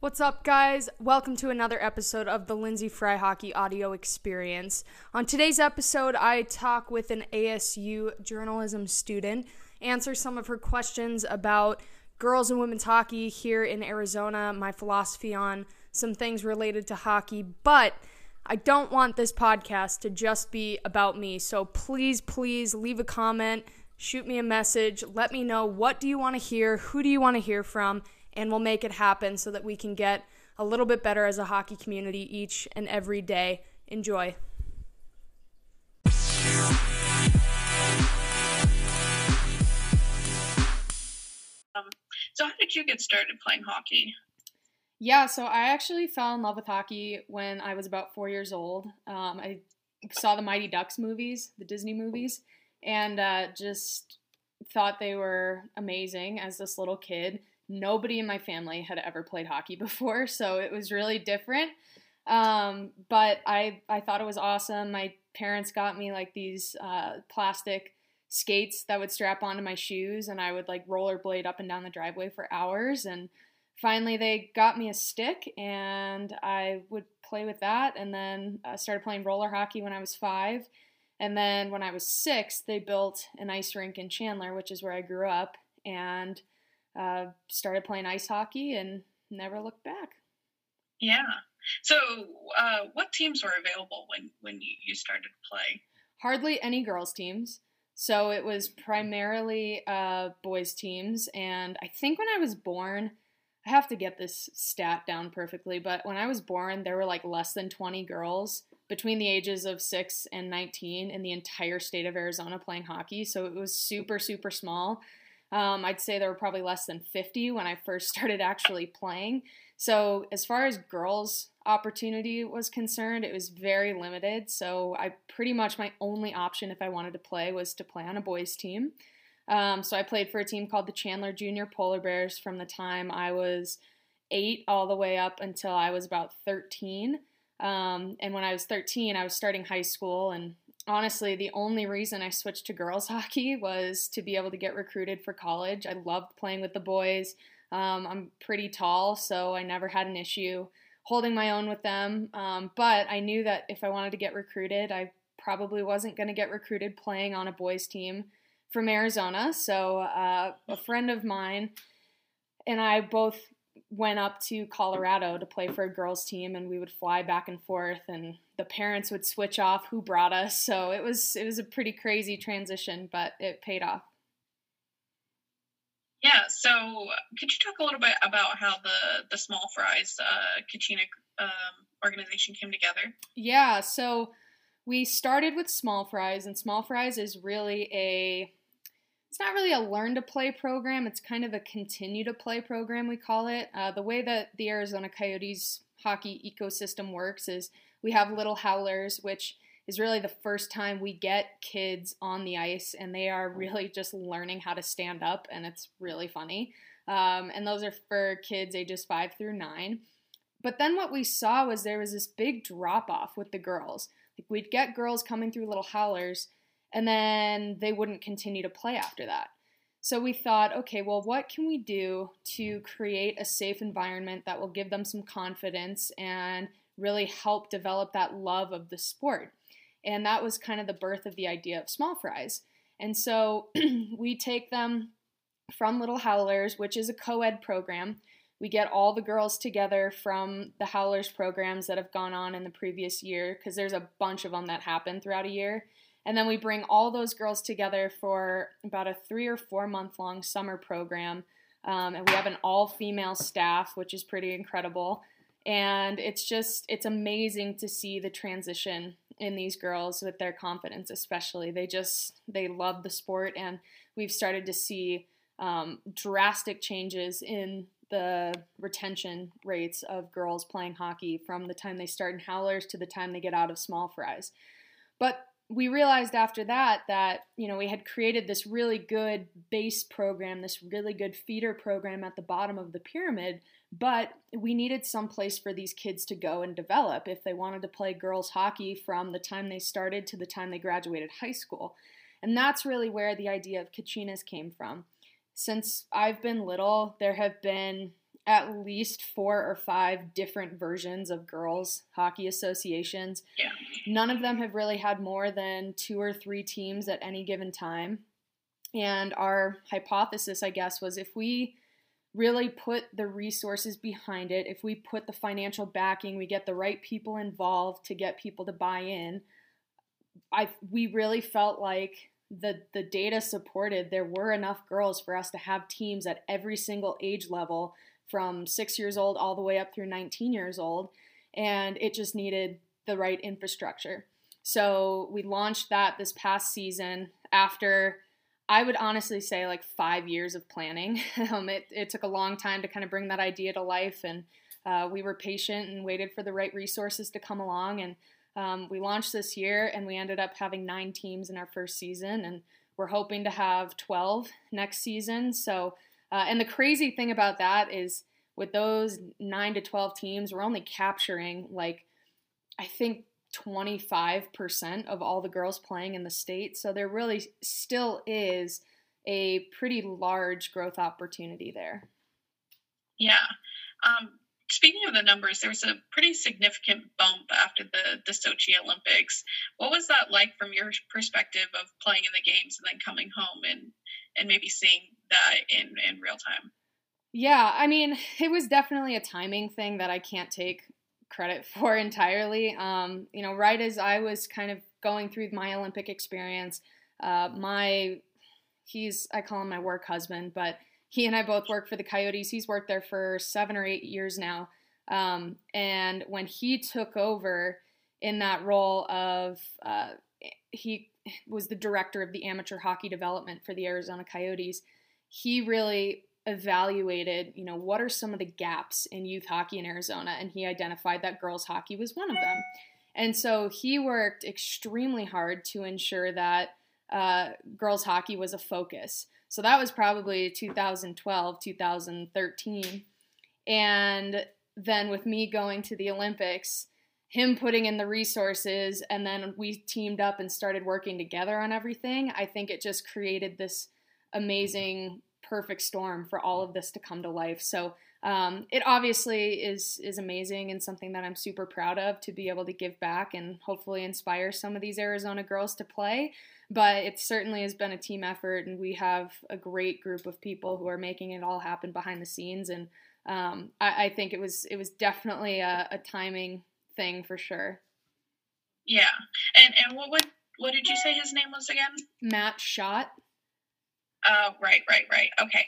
What's up, guys? Welcome to another episode of the Lyndsey Fry Hockey Audio Experience. On today's episode, I talk with an ASU journalism student, answer some of her questions about girls and women's hockey here in Arizona, my philosophy on some things related to hockey, but I don't want this podcast to just be about me. So please, please leave a comment, shoot me a message, let me know what do you want to hear, who do you want to hear from and we'll make it happen so that we can get a little bit better as a hockey community each and every day. Enjoy. Um, so, how did you get started playing hockey? Yeah, so I actually fell in love with hockey when I was about four years old. Um, I saw the Mighty Ducks movies, the Disney movies, and uh, just thought they were amazing as this little kid nobody in my family had ever played hockey before, so it was really different. Um, but I I thought it was awesome. My parents got me like these uh, plastic skates that would strap onto my shoes, and I would like rollerblade up and down the driveway for hours. And finally, they got me a stick, and I would play with that. And then I started playing roller hockey when I was five. And then when I was six, they built an ice rink in Chandler, which is where I grew up. And uh, started playing ice hockey and never looked back. Yeah. So, uh, what teams were available when when you started to play? Hardly any girls teams. So it was primarily uh, boys teams, and I think when I was born, I have to get this stat down perfectly, but when I was born, there were like less than 20 girls between the ages of 6 and 19 in the entire state of Arizona playing hockey. So it was super, super small. Um, I'd say there were probably less than 50 when I first started actually playing. So, as far as girls' opportunity was concerned, it was very limited. So, I pretty much my only option if I wanted to play was to play on a boys' team. Um, so, I played for a team called the Chandler Junior Polar Bears from the time I was eight all the way up until I was about 13. Um, and when I was 13, I was starting high school, and honestly, the only reason I switched to girls hockey was to be able to get recruited for college. I loved playing with the boys. Um, I'm pretty tall, so I never had an issue holding my own with them. Um, but I knew that if I wanted to get recruited, I probably wasn't going to get recruited playing on a boys team from Arizona. So uh, a friend of mine and I both went up to Colorado to play for a girls team and we would fly back and forth and the parents would switch off who brought us so it was it was a pretty crazy transition but it paid off yeah so could you talk a little bit about how the the small fries uh, Kachina um, organization came together yeah so we started with small fries and small fries is really a it's not really a learn to play program. It's kind of a continue to play program, we call it. Uh, the way that the Arizona Coyotes hockey ecosystem works is we have little howlers, which is really the first time we get kids on the ice and they are really just learning how to stand up, and it's really funny. Um, and those are for kids ages five through nine. But then what we saw was there was this big drop off with the girls. Like we'd get girls coming through little howlers and then they wouldn't continue to play after that. So we thought, okay, well, what can we do to create a safe environment that will give them some confidence and really help develop that love of the sport? And that was kind of the birth of the idea of small fries. And so we take them from Little Howlers, which is a co ed program. We get all the girls together from the Howlers programs that have gone on in the previous year, because there's a bunch of them that happen throughout a year. And then we bring all those girls together for about a three or four month long summer program. Um, and we have an all female staff, which is pretty incredible. And it's just, it's amazing to see the transition in these girls with their confidence, especially. They just, they love the sport. And we've started to see um, drastic changes in the retention rates of girls playing hockey from the time they start in howlers to the time they get out of small fries. But we realized after that that you know we had created this really good base program this really good feeder program at the bottom of the pyramid but we needed some place for these kids to go and develop if they wanted to play girls hockey from the time they started to the time they graduated high school. And that's really where the idea of kachinas came from. Since i've been little there have been at least four or five different versions of girls hockey associations. Yeah. None of them have really had more than two or three teams at any given time. And our hypothesis, I guess, was if we really put the resources behind it, if we put the financial backing, we get the right people involved to get people to buy in. I we really felt like the the data supported there were enough girls for us to have teams at every single age level from 6 years old all the way up through 19 years old and it just needed the right infrastructure. So we launched that this past season after I would honestly say like five years of planning. um, it, it took a long time to kind of bring that idea to life, and uh, we were patient and waited for the right resources to come along. And um, we launched this year, and we ended up having nine teams in our first season, and we're hoping to have 12 next season. So, uh, and the crazy thing about that is with those nine to 12 teams, we're only capturing like, I think 25% of all the girls playing in the state. So there really still is a pretty large growth opportunity there. Yeah. Um, speaking of the numbers, there was a pretty significant bump after the, the Sochi Olympics. What was that like from your perspective of playing in the games and then coming home and, and maybe seeing that in, in real time? Yeah, I mean, it was definitely a timing thing that I can't take credit for entirely. Um, you know, right as I was kind of going through my Olympic experience, uh, my he's I call him my work husband, but he and I both work for the Coyotes. He's worked there for seven or eight years now. Um, and when he took over in that role of uh, he was the director of the amateur hockey development for the Arizona Coyotes, he really evaluated, you know, what are some of the gaps in youth hockey in Arizona, and he identified that girls hockey was one of them. And so he worked extremely hard to ensure that uh, girls hockey was a focus. So that was probably 2012, 2013. And then with me going to the Olympics, him putting in the resources, and then we teamed up and started working together on everything, I think it just created this amazing perfect storm for all of this to come to life. So um, it obviously is is amazing and something that I'm super proud of to be able to give back and hopefully inspire some of these Arizona girls to play. But it certainly has been a team effort, and we have a great group of people who are making it all happen behind the scenes. And um, I, I, think it was it was definitely a, a timing thing for sure. Yeah, and and what would what did you say his name was again? Matt Schott. Oh, right, right, right. Okay.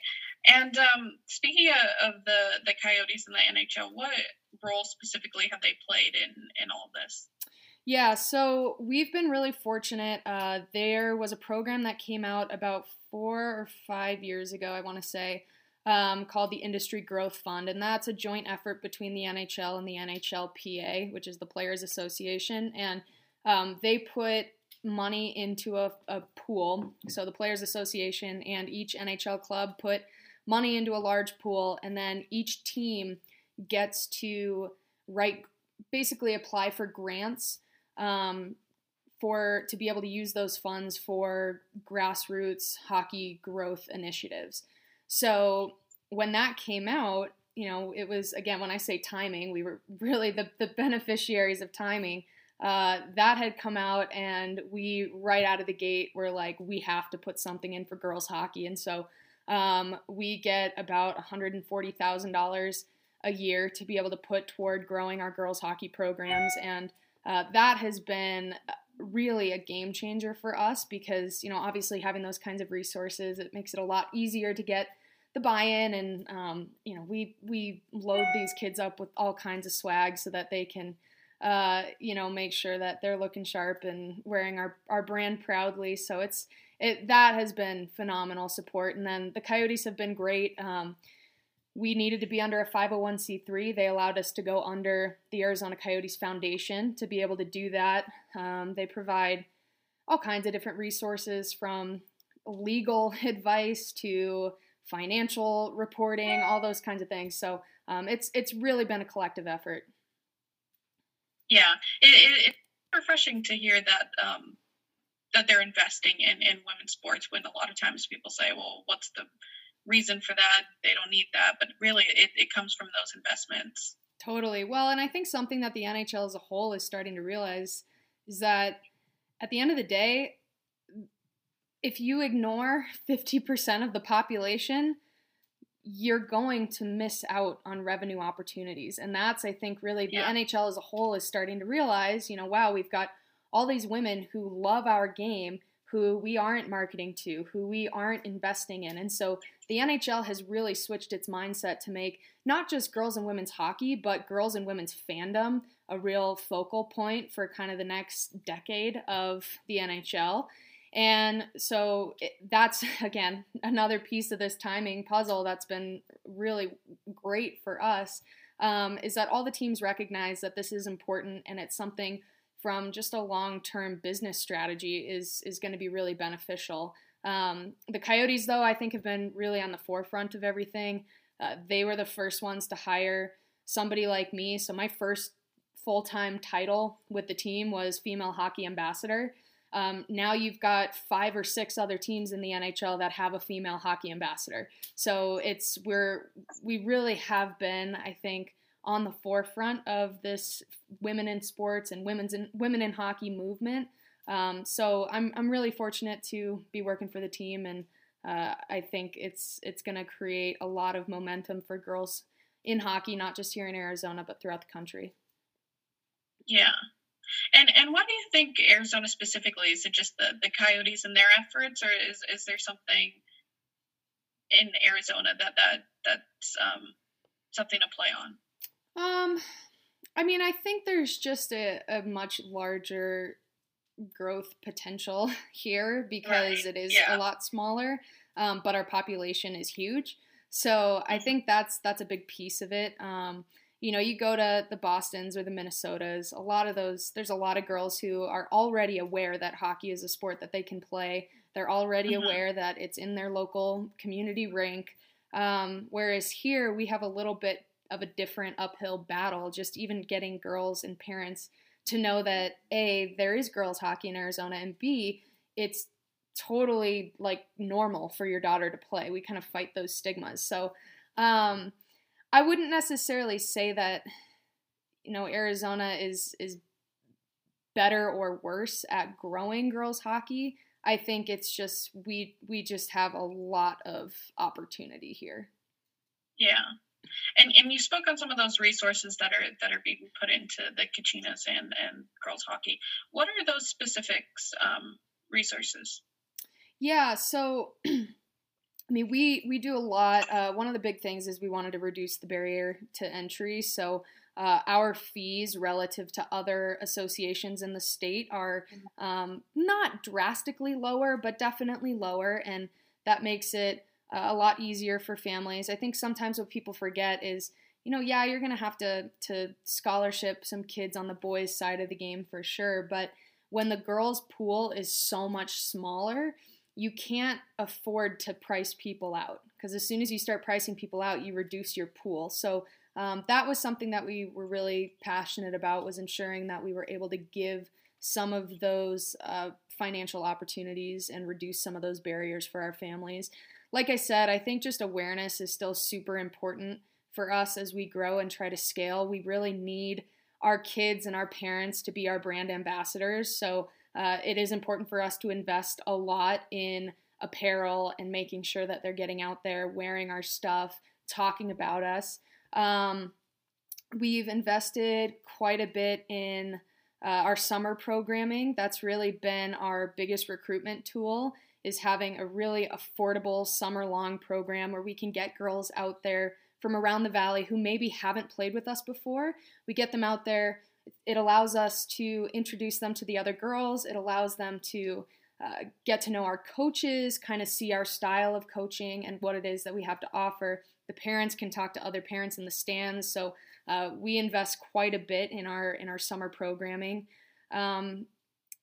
And um, speaking of, of the the Coyotes in the NHL, what role specifically have they played in in all of this? Yeah, so we've been really fortunate. Uh, there was a program that came out about four or five years ago, I want to say, um, called the Industry Growth Fund, and that's a joint effort between the NHL and the NHLPA, which is the Players Association, and um, they put money into a, a pool. So the Players Association and each NHL club put money into a large pool, and then each team gets to write, basically apply for grants um, for to be able to use those funds for grassroots hockey growth initiatives. So when that came out, you know, it was again when I say timing, we were really the, the beneficiaries of timing uh, that had come out, and we right out of the gate were like, we have to put something in for girls hockey, and so um, we get about $140,000 a year to be able to put toward growing our girls hockey programs, and uh, that has been really a game changer for us because you know obviously having those kinds of resources it makes it a lot easier to get the buy-in and um, you know we we load these kids up with all kinds of swag so that they can uh, you know, make sure that they're looking sharp and wearing our, our brand proudly. So it's it that has been phenomenal support. And then the Coyotes have been great. Um, we needed to be under a 501c3. They allowed us to go under the Arizona Coyotes Foundation to be able to do that. Um, they provide all kinds of different resources from legal advice to financial reporting, all those kinds of things. So um, it's it's really been a collective effort. Yeah, it, it, it's refreshing to hear that um, that they're investing in in women's sports when a lot of times people say, well, what's the reason for that. They don't need that, but really, it, it comes from those investments. Totally. Well, and I think something that the NHL as a whole is starting to realize is that at the end of the day, if you ignore 50% of the population, you're going to miss out on revenue opportunities. And that's, I think, really the yeah. NHL as a whole is starting to realize, you know, wow, we've got all these women who love our game, who we aren't marketing to, who we aren't investing in. And so the NHL has really switched its mindset to make not just girls and women's hockey, but girls and women's fandom a real focal point for kind of the next decade of the NHL. And so it, that's, again, another piece of this timing puzzle that's been really great for us um, is that all the teams recognize that this is important and it's something from just a long-term business strategy is is going to be really beneficial. Um, the Coyotes, though, I think have been really on the forefront of everything. Uh, they were the first ones to hire somebody like me. So my first full-time title with the team was female hockey ambassador. Um, now you've got five or six other teams in the NHL that have a female hockey ambassador. So it's we're we really have been, I think, on the forefront of this women in sports and women's in, women in hockey movement. Um, so I'm I'm really fortunate to be working for the team, and uh, I think it's it's going to create a lot of momentum for girls in hockey, not just here in Arizona, but throughout the country. Yeah. And and what do you think Arizona specifically? Is it just the, the Coyotes and their efforts, or is, is there something in Arizona that that that's um, something to play on? Um, I mean, I think there's just a, a much larger growth potential here because right. it is yeah. a lot smaller, um, but our population is huge. So I mm-hmm. think that's that's a big piece of it. Um, you know, you go to the Boston's or the Minnesotas, a lot of those, there's a lot of girls who are already aware that hockey is a sport that they can play. They're already mm-hmm. aware that it's in their local community rink. Um, whereas here, we have a little bit of a different uphill battle, just even getting girls and parents to know that A, there is girls hockey in Arizona, and B, it's totally like normal for your daughter to play. We kind of fight those stigmas. So, um, I wouldn't necessarily say that you know Arizona is is better or worse at growing girls hockey. I think it's just we we just have a lot of opportunity here. Yeah. And and you spoke on some of those resources that are that are being put into the Kachinas and and girls hockey. What are those specifics um, resources? Yeah, so I mean, we we do a lot. Uh, one of the big things is we wanted to reduce the barrier to entry. So uh, our fees relative to other associations in the state are um, not drastically lower, but definitely lower, and that makes it uh, a lot easier for families. I think sometimes what people forget is, you know, yeah, you're going to have to to scholarship some kids on the boys' side of the game for sure, but when the girls' pool is so much smaller you can't afford to price people out because as soon as you start pricing people out, you reduce your pool. So um, that was something that we were really passionate about was ensuring that we were able to give some of those uh, financial opportunities and reduce some of those barriers for our families. Like I said, I think just awareness is still super important for us as we grow and try to scale. We really need our kids and our parents to be our brand ambassadors. So uh, it is important for us to invest a lot in apparel and making sure that they're getting out there, wearing our stuff, talking about us. Um, we've invested quite a bit in uh, our summer programming. That's really been our biggest recruitment tool is having a really affordable summer long program where we can get girls out there from around the valley who maybe haven't played with us before. We get them out there it allows us to introduce them to the other girls. It allows them to uh, get to know our coaches, kind of see our style of coaching and what it is that we have to offer. The parents can talk to other parents in the stands. So uh, we invest quite a bit in our in our summer programming, um,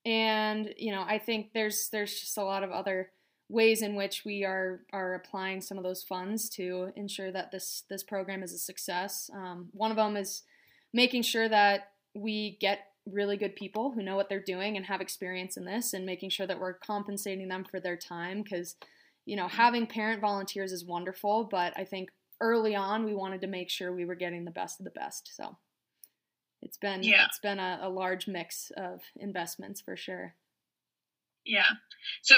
and you know I think there's there's just a lot of other ways in which we are are applying some of those funds to ensure that this this program is a success. Um, one of them is making sure that we get really good people who know what they're doing and have experience in this and making sure that we're compensating them for their time because you know, having parent volunteers is wonderful, but I think early on we wanted to make sure we were getting the best of the best. So it's been yeah. it's been a, a large mix of investments for sure. Yeah. So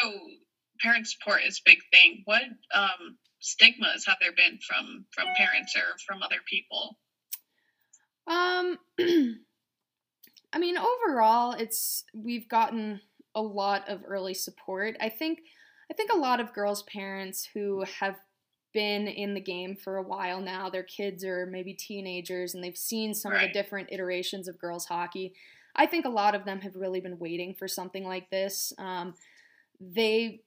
parent support is a big thing. What um, stigmas have there been from from parents or from other people? Um, I mean, overall, it's we've gotten a lot of early support. I think I think a lot of girls' parents who have been in the game for a while now, their kids are maybe teenagers, and they've seen some right. of the different iterations of girls' hockey. I think a lot of them have really been waiting for something like this. Um, they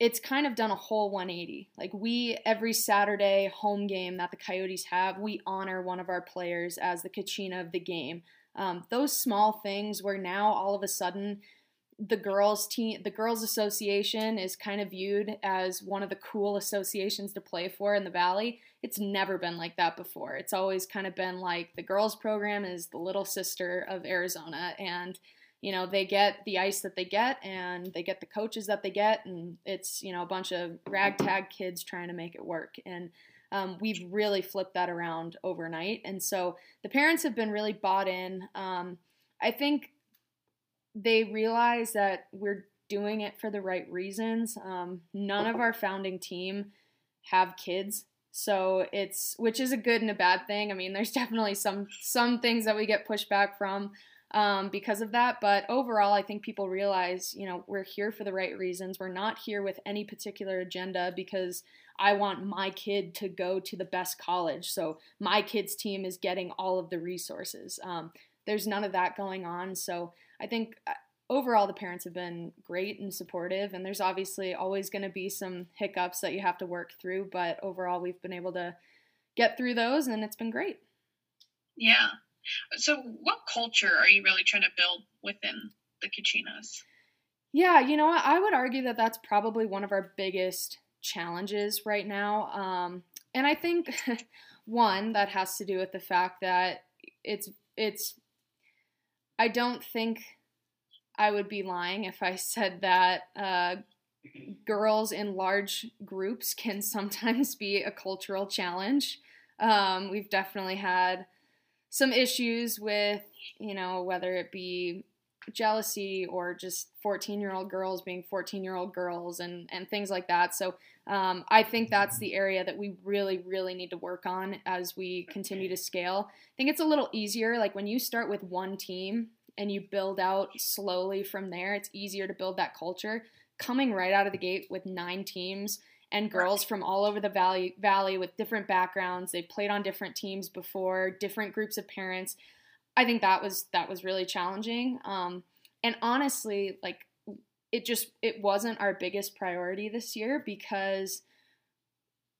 it's kind of done a whole 180. Like we every Saturday home game that the Coyotes have, we honor one of our players as the Kachina of the game. Um, those small things where now all of a sudden the girls team the girls association is kind of viewed as one of the cool associations to play for in the valley. It's never been like that before. It's always kind of been like the girls program is the little sister of arizona and you know they get the ice that they get and they get the coaches that they get and it's you know a bunch of ragtag kids trying to make it work. And um, we've really flipped that around overnight. And so the parents have been really bought in. Um, i think they realize that we're doing it for the right reasons. Um, none of our founding team have kids. So it's which is a good and a bad thing. I mean there's definitely some some things that we get pushback from um, because of that. But overall, I think people realize, you know, we're here for the right reasons. We're not here with any particular agenda because I want my kid to go to the best college. So my kid's team is getting all of the resources. Um, there's none of that going on. So I think uh, overall the parents have been great and supportive and there's obviously always going to be some hiccups that you have to work through but overall we've been able to get through those and it's been great yeah so, what culture are you really trying to build within the Kachinas? Yeah, you know, I would argue that that's probably one of our biggest challenges right now. Um, and I think one that has to do with the fact that it's it's. I don't think I would be lying if I said that uh, girls in large groups can sometimes be a cultural challenge. Um, we've definitely had some issues with, you know, whether it be jealousy or just 14 year old girls being 14 year old girls and, and things like that. So um, I think that's the area that we really, really need to work on as we continue to scale. I think it's a little easier. Like when you start with one team and you build out slowly from there, it's easier to build that culture. Coming right out of the gate with nine teams and girls from all over the valley valley with different backgrounds. They've played on different teams before, different groups of parents. I think that was that was really challenging. Um, and honestly, like it just it wasn't our biggest priority this year because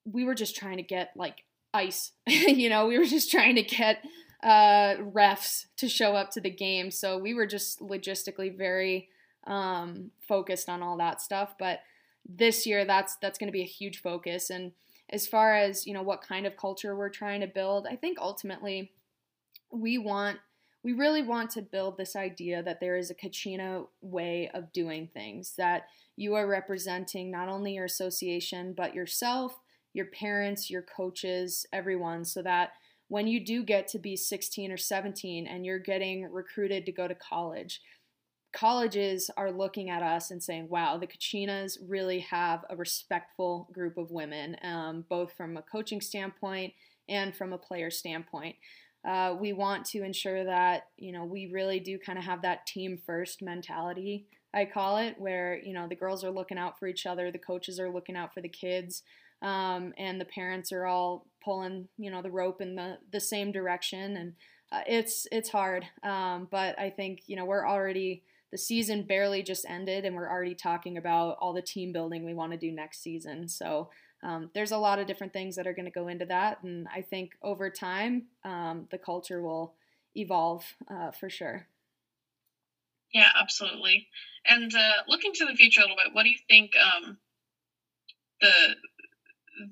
we were just trying to get like ice. you know, we were just trying to get uh, refs to show up to the game. So we were just logistically very um, focused on all that stuff. But this year that's that's going to be a huge focus. And as far as you know what kind of culture we're trying to build i think ultimately we want we really want to build this idea that there is a kachina way of doing things that you are representing not only your association but yourself your parents your coaches everyone. So that when you do get to be 16 or 17 and you're getting recruited to go to college colleges are looking at us and saying, wow, the Kachinas really have a respectful group of women, um, both from a coaching standpoint and from a player standpoint. Uh, we want to ensure that, you know, we really do kind of have that team first mentality, I call it, where, you know, the girls are looking out for each other, the coaches are looking out for the kids. Um, and the parents are all pulling, you know, the rope in the, the same direction, and uh, it's it's hard. Um, but I think you know we're already the season barely just ended and we're already talking about all the team building we want to do next season. So um, there's a lot of different things that are going to go into that. And I think over time, um, the culture will evolve uh, for sure. Yeah, absolutely. And uh, looking to the future a little bit, what do you think um, the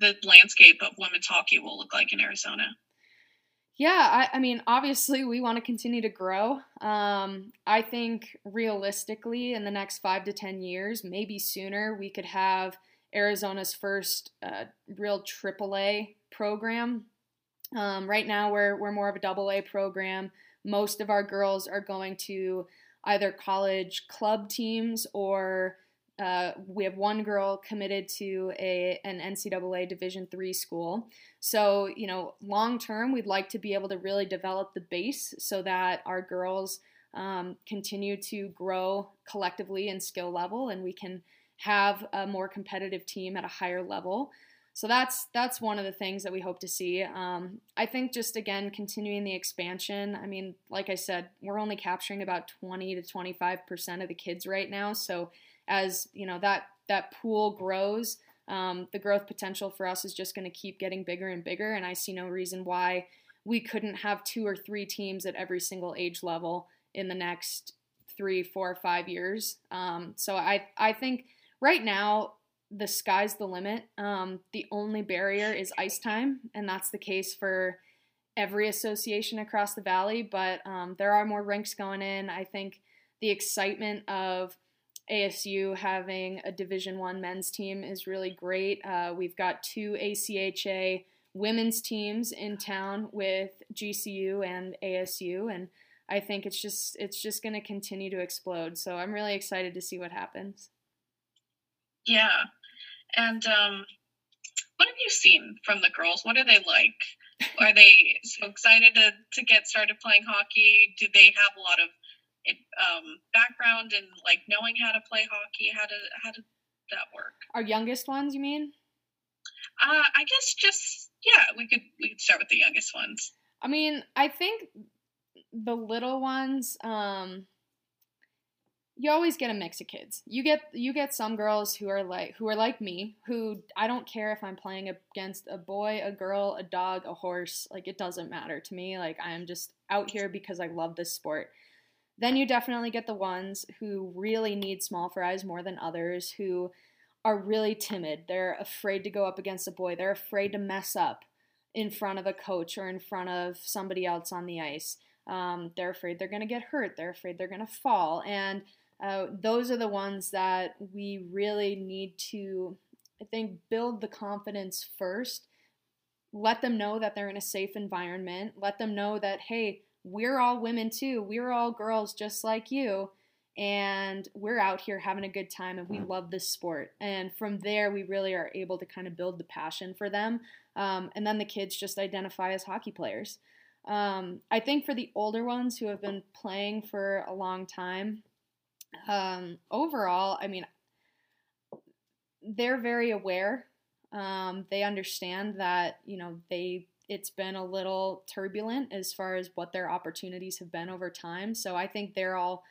the landscape of women's hockey will look like in Arizona? Yeah, I, I, mean, obviously, we want to continue to grow. Um, I think realistically, in the next five to 10 years, maybe sooner, we could have Arizona's first uh, real AAA program. Um, right now, we're, we're more of a double A program. Most of our girls are going to either college club teams or uh, we have one girl committed to a an NCAA Division three school. So you know, long term, we'd like to be able to really develop the base so that our girls um, continue to grow collectively in skill level, and we can have a more competitive team at a higher level. So that's that's one of the things that we hope to see. Um, I think just again continuing the expansion. I mean, like I said, we're only capturing about 20 to 25 percent of the kids right now. So as you know that that pool grows, um, the growth potential for us is just going to keep getting bigger and bigger. And I see no reason why we couldn't have two or three teams at every single age level in the next three, four, five years. Um, so I I think right now the sky's the limit. Um, the only barrier is ice time, and that's the case for every association across the valley. But um, there are more rinks going in. I think the excitement of ASU having a Division One men's team is really great. Uh, we've got two ACHA women's teams in town with GCU and ASU, and I think it's just it's just going to continue to explode. So I'm really excited to see what happens. Yeah, and um, what have you seen from the girls? What are they like? Are they so excited to, to get started playing hockey? Do they have a lot of um, background and like knowing how to play hockey? How to how did that work? Our youngest ones, you mean? Uh, I guess just yeah, we could we could start with the youngest ones. I mean, I think the little ones. Um, you always get a mix of kids. You get you get some girls who are like who are like me, who I don't care if I'm playing against a boy, a girl, a dog, a horse, like it doesn't matter to me. Like I am just out here because I love this sport. Then you definitely get the ones who really need small fries more than others, who are really timid. They're afraid to go up against a boy. They're afraid to mess up in front of a coach or in front of somebody else on the ice. Um, they're afraid they're going to get hurt. They're afraid they're going to fall. And uh, those are the ones that we really need to, I think, build the confidence first. Let them know that they're in a safe environment. Let them know that, hey, we're all women too. We're all girls just like you. And we're out here having a good time and we mm. love this sport. And from there, we really are able to kind of build the passion for them. Um, and then the kids just identify as hockey players. Um, I think for the older ones who have been playing for a long time, um, overall, I mean, they're very aware. Um, they understand that, you know, they it's been a little turbulent as far as what their opportunities have been over time. So I think they're all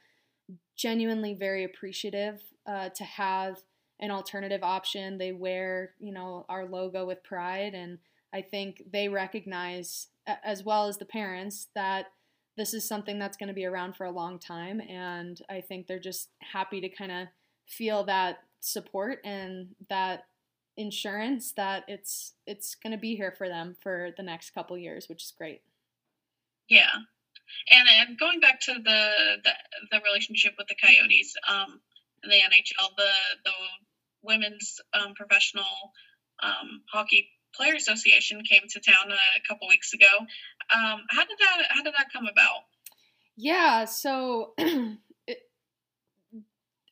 genuinely very appreciative uh, to have an alternative option. They wear, you know, our logo with pride, and I think they recognize, as well as the parents, that this is something that's going to be around for a long time. And I think they're just happy to kind of feel that support and that insurance that it's it's going to be here for them for the next couple years, which is great. Yeah, and and going back to the the, the relationship with the Coyotes, um, in the NHL, the the women's um, professional um, hockey player association came to town a couple weeks ago. Um, how did that how did that come about? Yeah, so it,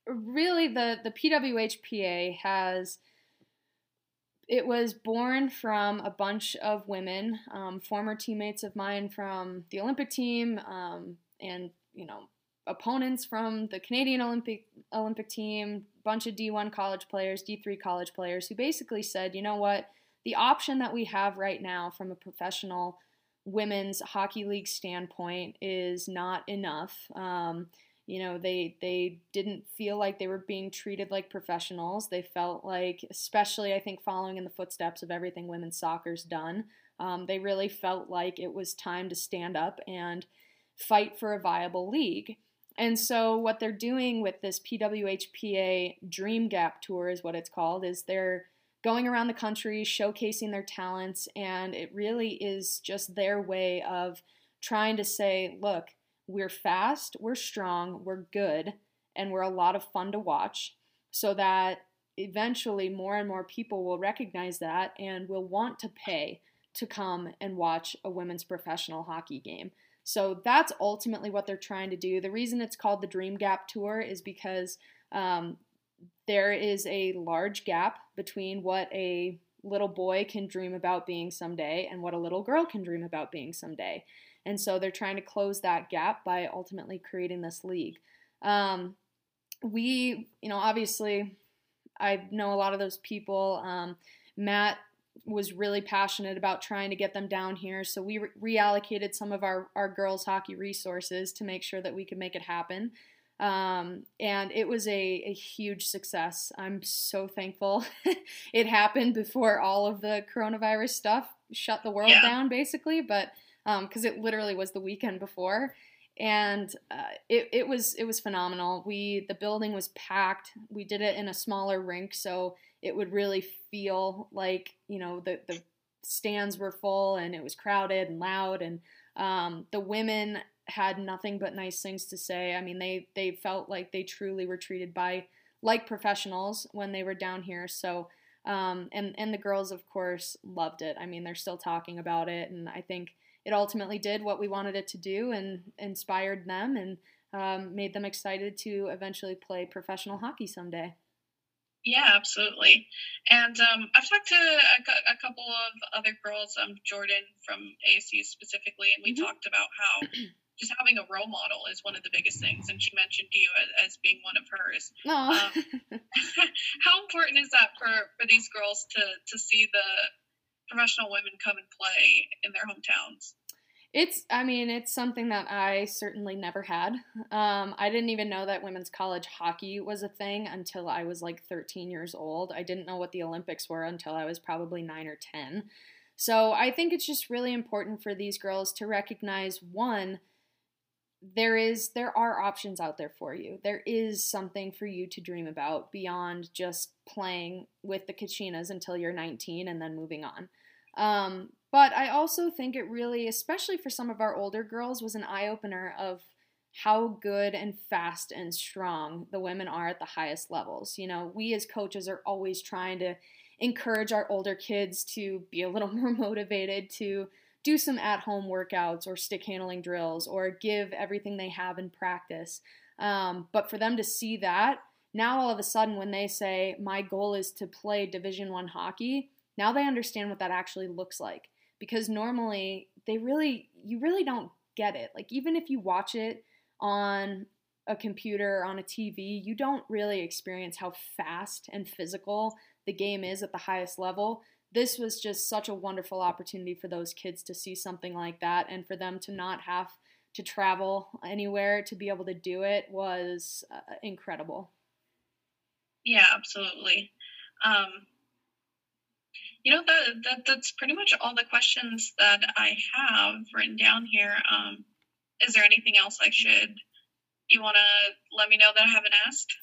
really the the PWHPA has it was born from a bunch of women, um, former teammates of mine from the Olympic team, um, and you know opponents from the Canadian Olympic Olympic team, bunch of D1 college players, D3 college players, who basically said, you know what, the option that we have right now from a professional women's hockey league standpoint is not enough. Um, you know they they didn't feel like they were being treated like professionals. They felt like especially i think following in the footsteps of everything women's soccer's done um, they really felt like it was time to stand up and fight for a viable league. And so what they're doing with this pwhpa dream gap tour is what it's called is they're going around the country showcasing their talents and it really is just their way of trying to say look we're fast, we're strong, we're good, and we're a lot of fun to watch so that eventually more and more people will recognize that and will want to pay to come and watch a women's professional hockey game. So that's ultimately what they're trying to do. The reason it's called the Dream Gap Tour is because um, there is a large gap between what a little boy can dream about being someday and what a little girl can dream about being someday. And so they're trying to close that gap by ultimately creating this league. Um, we, you know, obviously, I know a lot of those people. Um, Matt was really passionate about trying to get them down here, so we re- reallocated some of our, our girls' hockey resources to make sure that we could make it happen. Um, and it was a, a huge success. I'm so thankful it happened before all of the coronavirus stuff shut the world yeah. down, basically. But because um, it literally was the weekend before, and uh, it, it was it was phenomenal. We the building was packed. We did it in a smaller rink, so it would really feel like you know the the stands were full and it was crowded and loud and um, the women had nothing but nice things to say. I mean, they they felt like they truly were treated by like professionals when they were down here. So, um, and and the girls, of course, loved it. I mean, they're still talking about it, and I think it ultimately did what we wanted it to do and inspired them and um, made them excited to eventually play professional hockey someday. Yeah, absolutely. And um, I've talked to a, a, couple of other girls, um, Jordan from ASU specifically, and we mm-hmm. talked about how just having a role model is one of the biggest things. And she mentioned you as, as being one of hers. Um, how important is that for, for these girls to, to see the professional women come and play in their hometowns? It's, I mean, it's something that I certainly never had. Um, I didn't even know that women's college hockey was a thing until I was like 13 years old. I didn't know what the Olympics were until I was probably nine or 10. So I think it's just really important for these girls to recognize one, there is there are options out there for you. There is something for you to dream about beyond just playing with the Kachinas until you're 19 and then moving on. Um, but I also think it really, especially for some of our older girls, was an eye opener of how good and fast and strong the women are at the highest levels. You know, we as coaches are always trying to encourage our older kids to be a little more motivated to do some at home workouts or stick handling drills or give everything they have in practice. Um, but for them to see that, now all of a sudden when they say, my goal is to play Division One hockey, now they understand what that actually looks like. Because normally they really, you really don't get it. Like even if you watch it on a computer on a TV, you don't really experience how fast and physical the game is at the highest level this was just such a wonderful opportunity for those kids to see something like that and for them to not have to travel anywhere to be able to do it was uh, incredible. Yeah, absolutely. Um, you know that, that that's pretty much all the questions that I have written down here. Um, is there anything else I should you want to let me know that I haven't asked?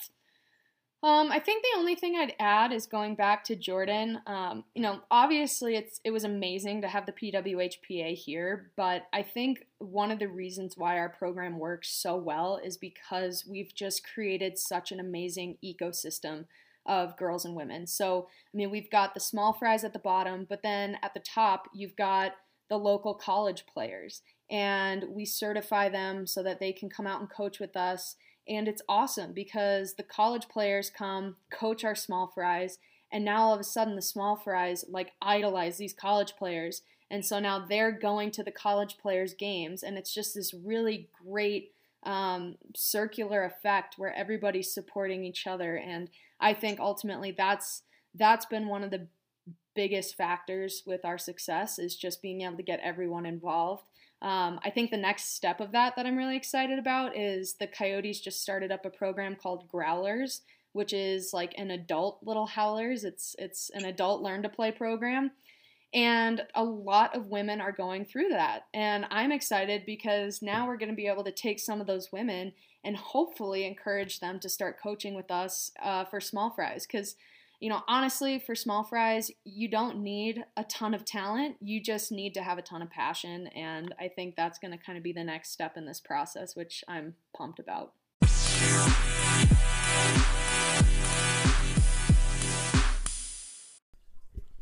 Um, I think the only thing I'd add is going back to Jordan. Um, you know, obviously it's it was amazing to have the PWHPA here, but I think one of the reasons why our program works so well is because we've just created such an amazing ecosystem of girls and women. So, I mean, we've got the small fries at the bottom, but then at the top, you've got the local college players, and we certify them so that they can come out and coach with us and it's awesome because the college players come, coach our small fries, and now all of a sudden the small fries like idolize these college players. And so now they're going to the college players' games, and it's just this really great um, circular effect where everybody's supporting each other. And I think ultimately that's that's been one of the biggest factors with our success is just being able to get everyone involved um, I think the next step of that that I'm really excited about is the Coyotes just started up a program called Growlers, which is like an adult little howlers. It's it's an adult learn to play program. And a lot of women are going through that. And I'm excited because now we're going to be able to take some of those women and hopefully encourage them to start coaching with us uh, for small fries. Because you know, honestly, for small fries, you don't need a ton of talent. You just need to have a ton of passion. And I think that's going to kind of be the next step in this process, which I'm pumped about.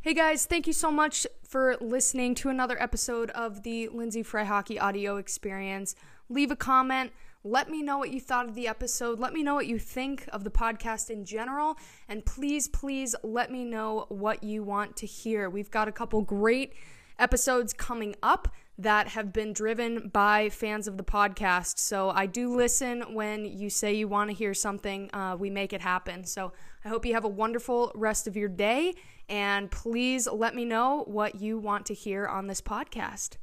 Hey guys, thank you so much for listening to another episode of the Lyndsey Fry Hockey Audio Experience. Leave a comment. Let me know what you thought of the episode. Let me know what you think of the podcast in general. And please, please let me know what you want to hear. We've got a couple great episodes coming up that have been driven by fans of the podcast. So I do listen when you say you want to hear something, uh, we make it happen. So I hope you have a wonderful rest of your day and please let me know what you want to hear on this podcast.